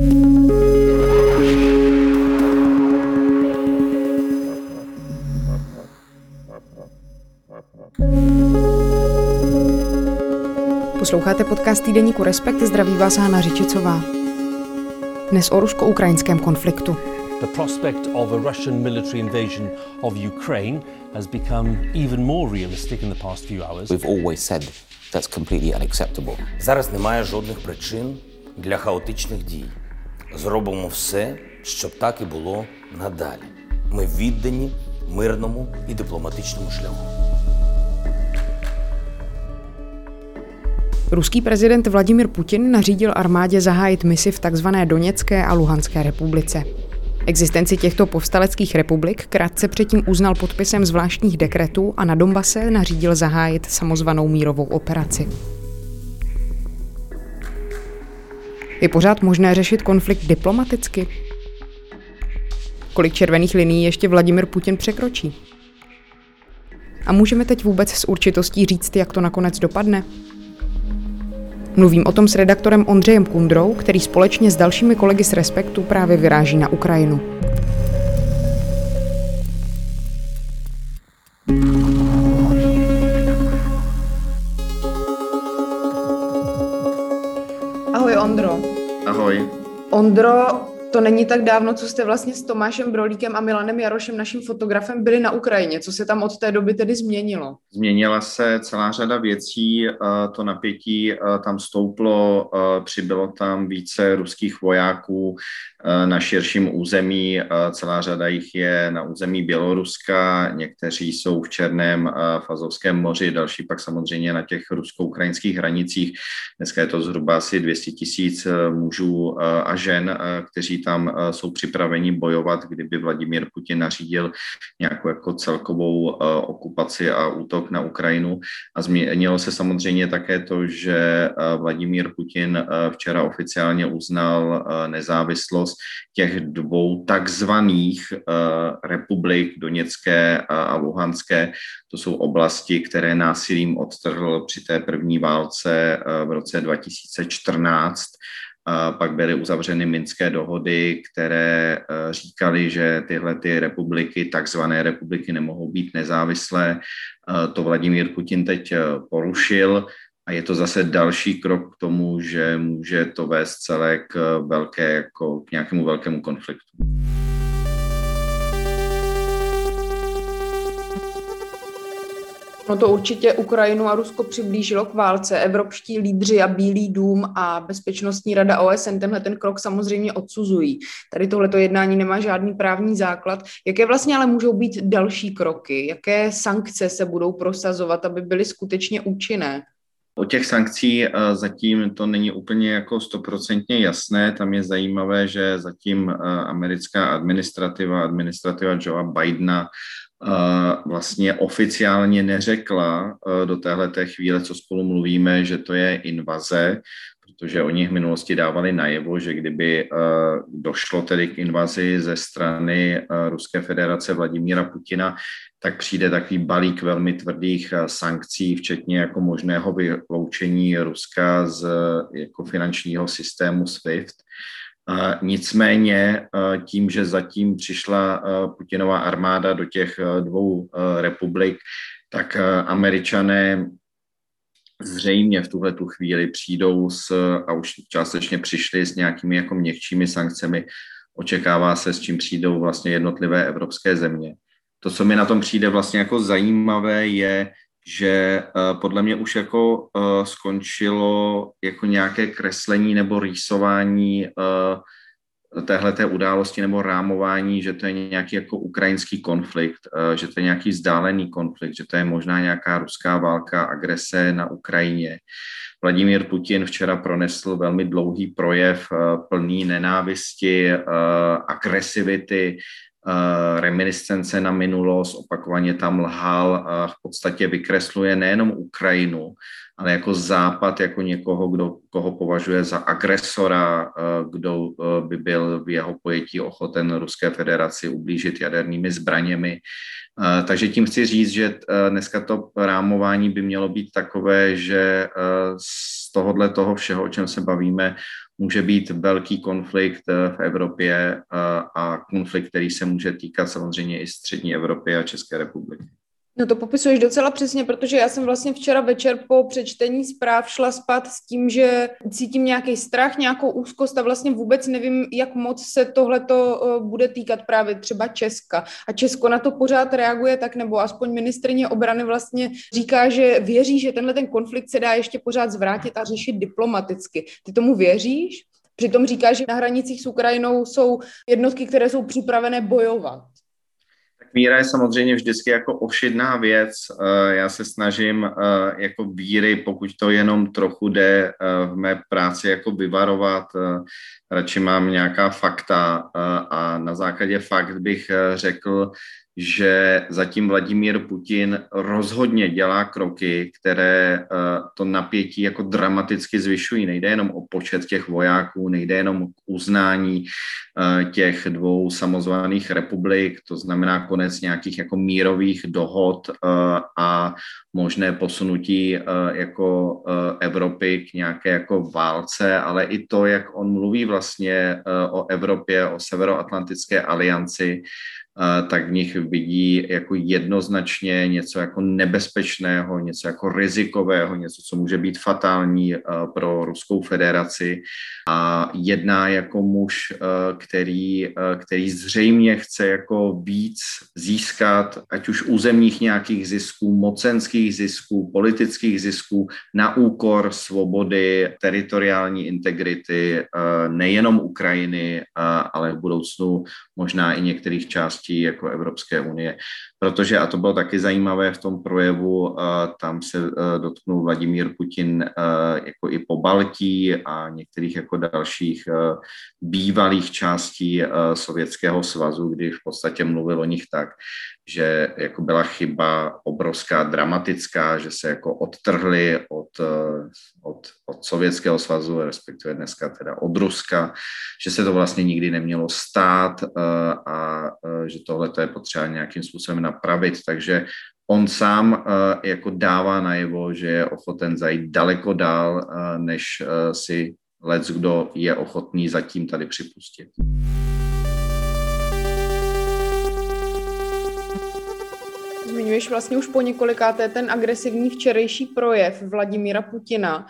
Posloucháte podcast týdeníku Respekt, zdraví vás Hána Řičicová. Dnes o rusko-ukrajinském konfliktu. The prospect of a Russian military invasion of Ukraine has become even more realistic in the past few hours. We've always said that's completely unacceptable. Зараз немає жодних причин для хаотичних дій. Зробимо все, щоб так і було надалі. Ми віддані мирному і дипломатичному шляху. Ruský prezident Vladimir Putin nařídil armádě zahájit misi v tzv. Doněcké a Luhanské republice. Existenci těchto povstaleckých republik krátce předtím uznal podpisem zvláštních dekretů a na Donbase nařídil zahájit samozvanou mírovou operaci. Je pořád možné řešit konflikt diplomaticky? Kolik červených linií ještě Vladimir Putin překročí? A můžeme teď vůbec s určitostí říct, jak to nakonec dopadne? Mluvím o tom s redaktorem Ondřejem Kundrou, který společně s dalšími kolegy z Respektu právě vyráží na Ukrajinu. Ondro, to není tak dávno, co jste vlastně s Tomášem Brolíkem a Milanem Jarošem, naším fotografem, byli na Ukrajině. Co se tam od té doby tedy změnilo? Změnila se celá řada věcí, to napětí tam stouplo, přibylo tam více ruských vojáků na širším území, celá řada jich je na území Běloruska, někteří jsou v Černém v Azovském moři, další pak samozřejmě na těch rusko-ukrajinských hranicích. Dneska je to zhruba asi 200 tisíc mužů a žen, kteří tam eh, jsou připraveni bojovat, kdyby Vladimír Putin nařídil nějakou jako celkovou eh, okupaci a útok na Ukrajinu. A změnilo se samozřejmě také to, že eh, Vladimír Putin včera oficiálně uznal nezávislost těch dvou takzvaných republik Doněcké a Luhanské. To jsou oblasti, které násilím odtrhl při té první válce v roce 2014 pak byly uzavřeny minské dohody, které eh, říkali, že tyhle ty republiky, takzvané republiky, nemohou být nezávislé. Eh, to Vladimír Putin teď eh, porušil a je to zase další krok k tomu, že může to vést celé k, velké, jako k nějakému velkému konfliktu. No to určitě Ukrajinu a Rusko přiblížilo k válce. Evropští lídři a Bílý dům a Bezpečnostní rada OSN tenhle ten krok samozřejmě odsuzují. Tady tohleto jednání nemá žádný právní základ. Jaké vlastně ale můžou být další kroky? Jaké sankce se budou prosazovat, aby byly skutečně účinné? O těch sankcí eh, zatím to není úplně jako stoprocentně jasné. Tam je zajímavé, že zatím eh, americká administrativa, administrativa Joea Bidena vlastně oficiálně neřekla do téhle chvíle, co spolu mluvíme, že to je invaze, protože oni v minulosti dávali najevo, že kdyby došlo tedy k invazi ze strany Ruské federace Vladimíra Putina, tak přijde takový balík velmi tvrdých sankcí, včetně jako možného vyloučení Ruska z jako finančního systému SWIFT. Nicméně tím, že zatím přišla Putinová armáda do těch dvou republik, tak američané zřejmě v tuhle tu chvíli přijdou s, a už částečně přišli s nějakými jako měkčími sankcemi. Očekává se, s čím přijdou vlastně jednotlivé evropské země. To, co mi na tom přijde vlastně jako zajímavé, je, že uh, podle mě už jako uh, skončilo jako nějaké kreslení nebo rýsování uh, téhleté události nebo rámování, že to je nějaký jako ukrajinský konflikt, že to je nějaký vzdálený konflikt, že to je možná nějaká ruská válka, agrese na Ukrajině. Vladimír Putin včera pronesl velmi dlouhý projev plný nenávisti, agresivity, Eh, reminiscence na minulost, opakovaně tam lhal a v podstatě vykresluje nejenom Ukrajinu, ale jako Západ, jako někoho, kdo, koho považuje za agresora, eh, kdo eh, by byl v jeho pojetí ochoten Ruské federaci ublížit jadernými zbraněmi. Takže tím chci říct, že dneska to rámování by mělo být takové, že z tohohle toho všeho, o čem se bavíme, může být velký konflikt v Evropě a konflikt, který se může týkat samozřejmě i střední Evropy a České republiky. No to popisuješ docela přesně, protože já jsem vlastně včera večer po přečtení zpráv šla spát s tím, že cítím nějaký strach, nějakou úzkost a vlastně vůbec nevím, jak moc se tohleto eh, bude týkat právě třeba Česka. A Česko na to pořád reaguje tak, nebo aspoň ministrině obrany vlastně říká, že věří, že tenhle ten konflikt se dá ještě pořád zvrátit a řešit diplomaticky. Ty tomu věříš? Přitom říká, že na hranicích s Ukrajinou jsou jednotky, které jsou připravené bojovat víra je samozřejmě vždycky jako ošidná věc. Eh, já se snažím eh, jako víry, pokud to jenom trochu jde eh, v mé práci jako vyvarovat. Radši mám nějaká fakta a na základě fakt bych řekl, že zatím Vladimír Putin rozhodně dělá kroky, které eh, to napětí jako dramaticky zvyšují. Nejde jenom o počet těch vojáků, nejde jenom o uznání eh, těch dvou samozvaných republik, to znamená konec nějakých jako mírových dohod eh, a možné posunutí jako Evropy k nějaké jako válce, ale i to, jak on mluví vlastně o Evropě, o Severoatlantické alianci, tak v nich vidí jako jednoznačně něco jako nebezpečného, něco jako rizikového, něco, co může být fatální pro Ruskou federaci. A jedná jako muž, který, který zřejmě chce jako víc získat, ať už územních nějakých zisků, mocenských zisků, politických zisků na úkor svobody, teritoriální integrity nejenom Ukrajiny, ale v budoucnu možná i některých částí jako Evropské unie. Protože, a to bylo taky zajímavé v tom projevu, tam se dotknul Vladimír Putin jako i po Baltí a některých jako dalších bývalých částí Sovětského svazu, kdy v podstatě mluvil o nich tak, že jako byla chyba obrovská, dramatická, že se jako odtrhli od, od, od Sovětského svazu, respektive dneska teda od Ruska, že se to vlastně nikdy nemělo stát a že tohle je potřeba nějakým způsobem napravit, takže on sám jako dává najevo, že je ochoten zajít daleko dál, než si lec, kdo je ochotný zatím tady připustit. Zmiňuješ vlastně už po několikáté ten agresivní včerejší projev Vladimíra Putina.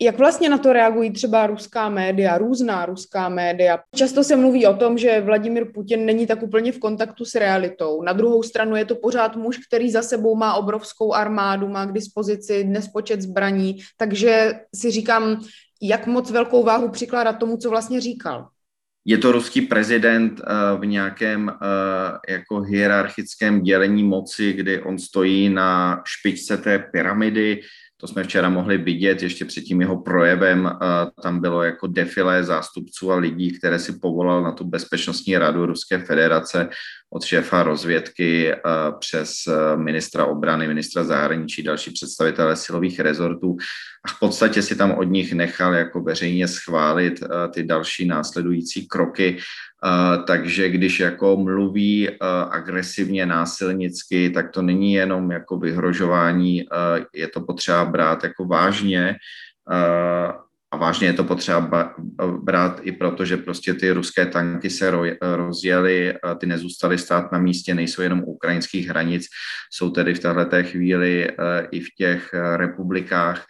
Jak vlastně na to reagují třeba ruská média, různá ruská média? Často se mluví o tom, že Vladimir Putin není tak úplně v kontaktu s realitou. Na druhou stranu je to pořád muž, který za sebou má obrovskou armádu, má k dispozici nespočet zbraní, takže si říkám, jak moc velkou váhu přikládat tomu, co vlastně říkal. Je to ruský prezident eh, v nějakém eh, jako hierarchickém dělení moci, kdy on stojí na špičce té pyramidy, to jsme včera mohli vidět ještě před tím jeho projevem. Tam bylo jako defilé zástupců a lidí, které si povolal na tu bezpečnostní radu Ruské federace od šéfa rozvědky přes ministra obrany, ministra zahraničí, další představitele silových rezortů. A v podstatě si tam od nich nechal jako veřejně schválit ty další následující kroky takže když jako mluví agresivně, násilnicky, tak to není jenom jako vyhrožování, je to potřeba brát jako vážně. A vážně je to potřeba brát i proto, že prostě ty ruské tanky se rozjeli, ty nezůstaly stát na místě, nejsou jenom u ukrajinských hranic, jsou tedy v této chvíli i v těch republikách,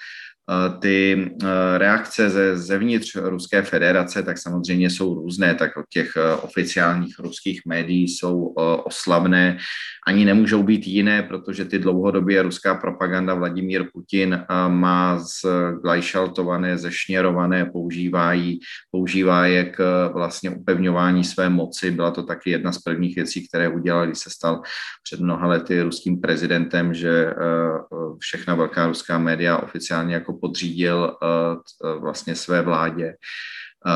ty reakce ze, zevnitř Ruské federace, tak samozřejmě jsou různé, tak od těch oficiálních ruských médií jsou oslavné, ani nemůžou být jiné, protože ty dlouhodobě ruská propaganda Vladimír Putin má zglajšaltované, zešněrované, používá, jí, používá je k vlastně upevňování své moci. Byla to taky jedna z prvních věcí, které udělal, když se stal před mnoha lety ruským prezidentem, že všechna velká ruská média oficiálně jako podřídil eh, vlastně své vládě.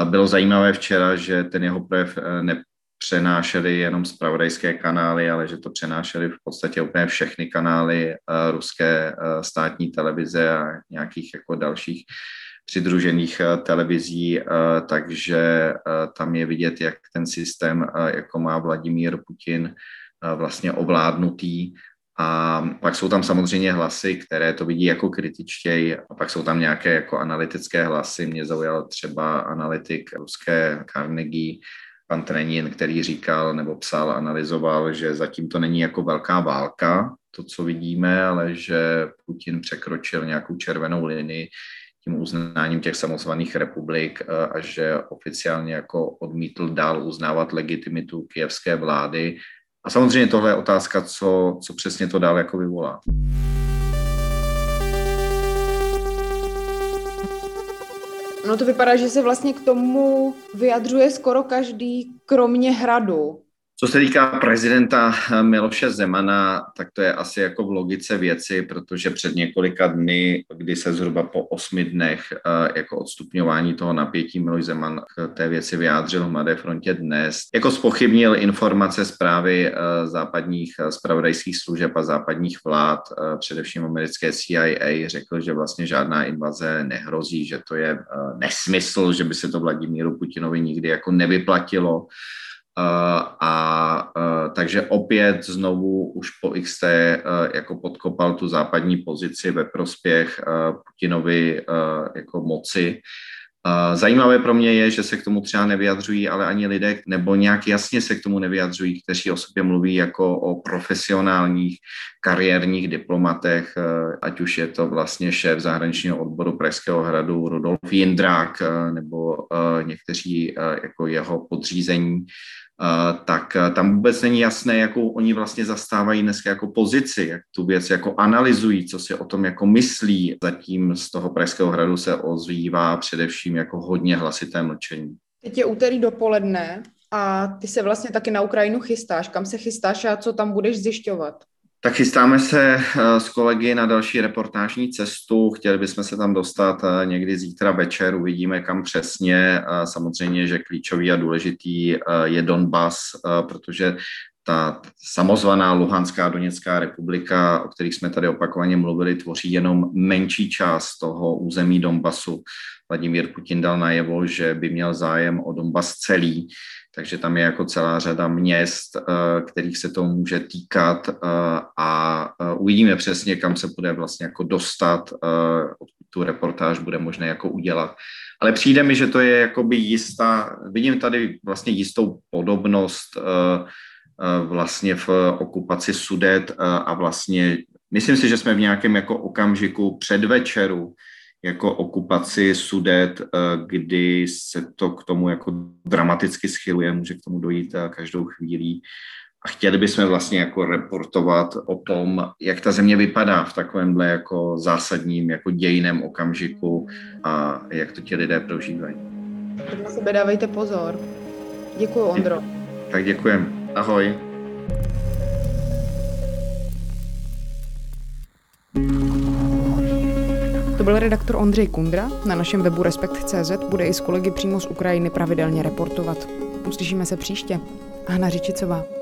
Bylo zajímavé včera, že ten jeho projev eh, nepřenášeli jenom zpravodajské kanály, ale že to přenášeli v podstatě úplně všechny kanály eh, ruské státní televize a nějakých jako dalších přidružených televizí, takže tam je vidět, jak ten systém, jako má Vladimír Putin vlastně ovládnutý A pak jsou tam samozřejmě hlasy, které to vidí jako kritičtěji a pak jsou tam nějaké jako analytické hlasy. Mě zaujal třeba analytik ruské Carnegie, pan Trenin, který říkal nebo psal, analyzoval, že zatím to není jako velká válka, to, co vidíme, ale že Putin překročil nějakou červenou linii tím uznáním těch samozvaných republik a že oficiálně jako odmítl dál uznávat legitimitu kijevské vlády a samozřejmě tohle je otázka, co, co přesně to dál jako vyvolá. No to vypadá, že se vlastně k tomu vyjadřuje skoro každý, kromě hradu. Co se týká prezidenta Miloše Zemana, tak to je asi jako v logice věci, protože před několika dny, kdy se zhruba po osmi dnech eh, jako odstupňování toho napětí Miloš Zeman k té věci vyjádřil v Mladé frontě dnes, jako spochybnil informace zprávy eh, západních spravodajských eh, služeb a západních vlád, především americké CIA, řekl, že vlastně žádná invaze nehrozí, že to je nesmysl, že by se to Vladimíru Putinovi nikdy jako nevyplatilo a takže opět znovu už po XT jako podkopal tu západní pozici ve prospěch Putinovi jako moci Zajímavé pro mě je, že se k tomu třeba nevyjadřují, ale ani lidé, nebo nějak jasně se k tomu nevyjadřují, kteří o sobě mluví jako o profesionálních kariérních diplomatech, eh, ať už je to vlastně šéf zahraničního odboru Pražského hradu Rudolf Jindrák eh, nebo eh, někteří jako jeho podřízení, tak tam vůbec není jasné, jakou oni vlastně zastávají dneska jako pozici, jak tu věc jako analyzují, co si o tom jako myslí. Zatím z toho Pražského hradu se ozývá především jako hodně hlasité mlčení. Teď je úterý dopoledne a ty se vlastně taky na Ukrajinu chystáš. Kam se chystáš a co tam budeš zjišťovat? Tak chystáme se eh, s kolegy na další reportážní cestu. Chtěli bychom se tam dostat eh, někdy zítra večer, uvidíme kam přesně. Samozřejmě, že klíčový a důležitý eh, je Donbass, protože ta samozvaná Luhanská Doněcká republika, o kterých jsme tady opakovaně mluvili, tvoří jenom menší část toho území Donbasu. Vladimír Putin dal najevo, že by měl zájem o Donbas celý, takže tam je jako celá řada měst, eh, kterých se to může týkat eh, a eh, uvidíme přesně, kam se bude vlastně jako dostat, tu reportáž bude možné jako udělat. Ale přijde mi, že to je jakoby jistá, vidím tady vlastně jistou podobnost vlastně v okupaci Sudet a vlastně myslím si, že jsme v nějakém jako okamžiku předvečeru jako okupaci Sudet, eh, kdy se to k tomu jako dramaticky schyluje, může k tomu dojít eh, každou chvíli. A chtěli bychom vlastně jako reportovat o tom, jak ta země vypadá v takovémhle jako zásadním jako dějiném okamžiku a jak to ti lidé prožívají. Tak na sebe dávejte pozor. Děkuji, Ondro. Tak děkujem. Ahoj. To byl redaktor Ondřej Kundra. Na našem webu Respekt.cz bude i s kolegy přímo z Ukrajiny pravidelně reportovat. Uslyšíme se příště. Hana Řičicová.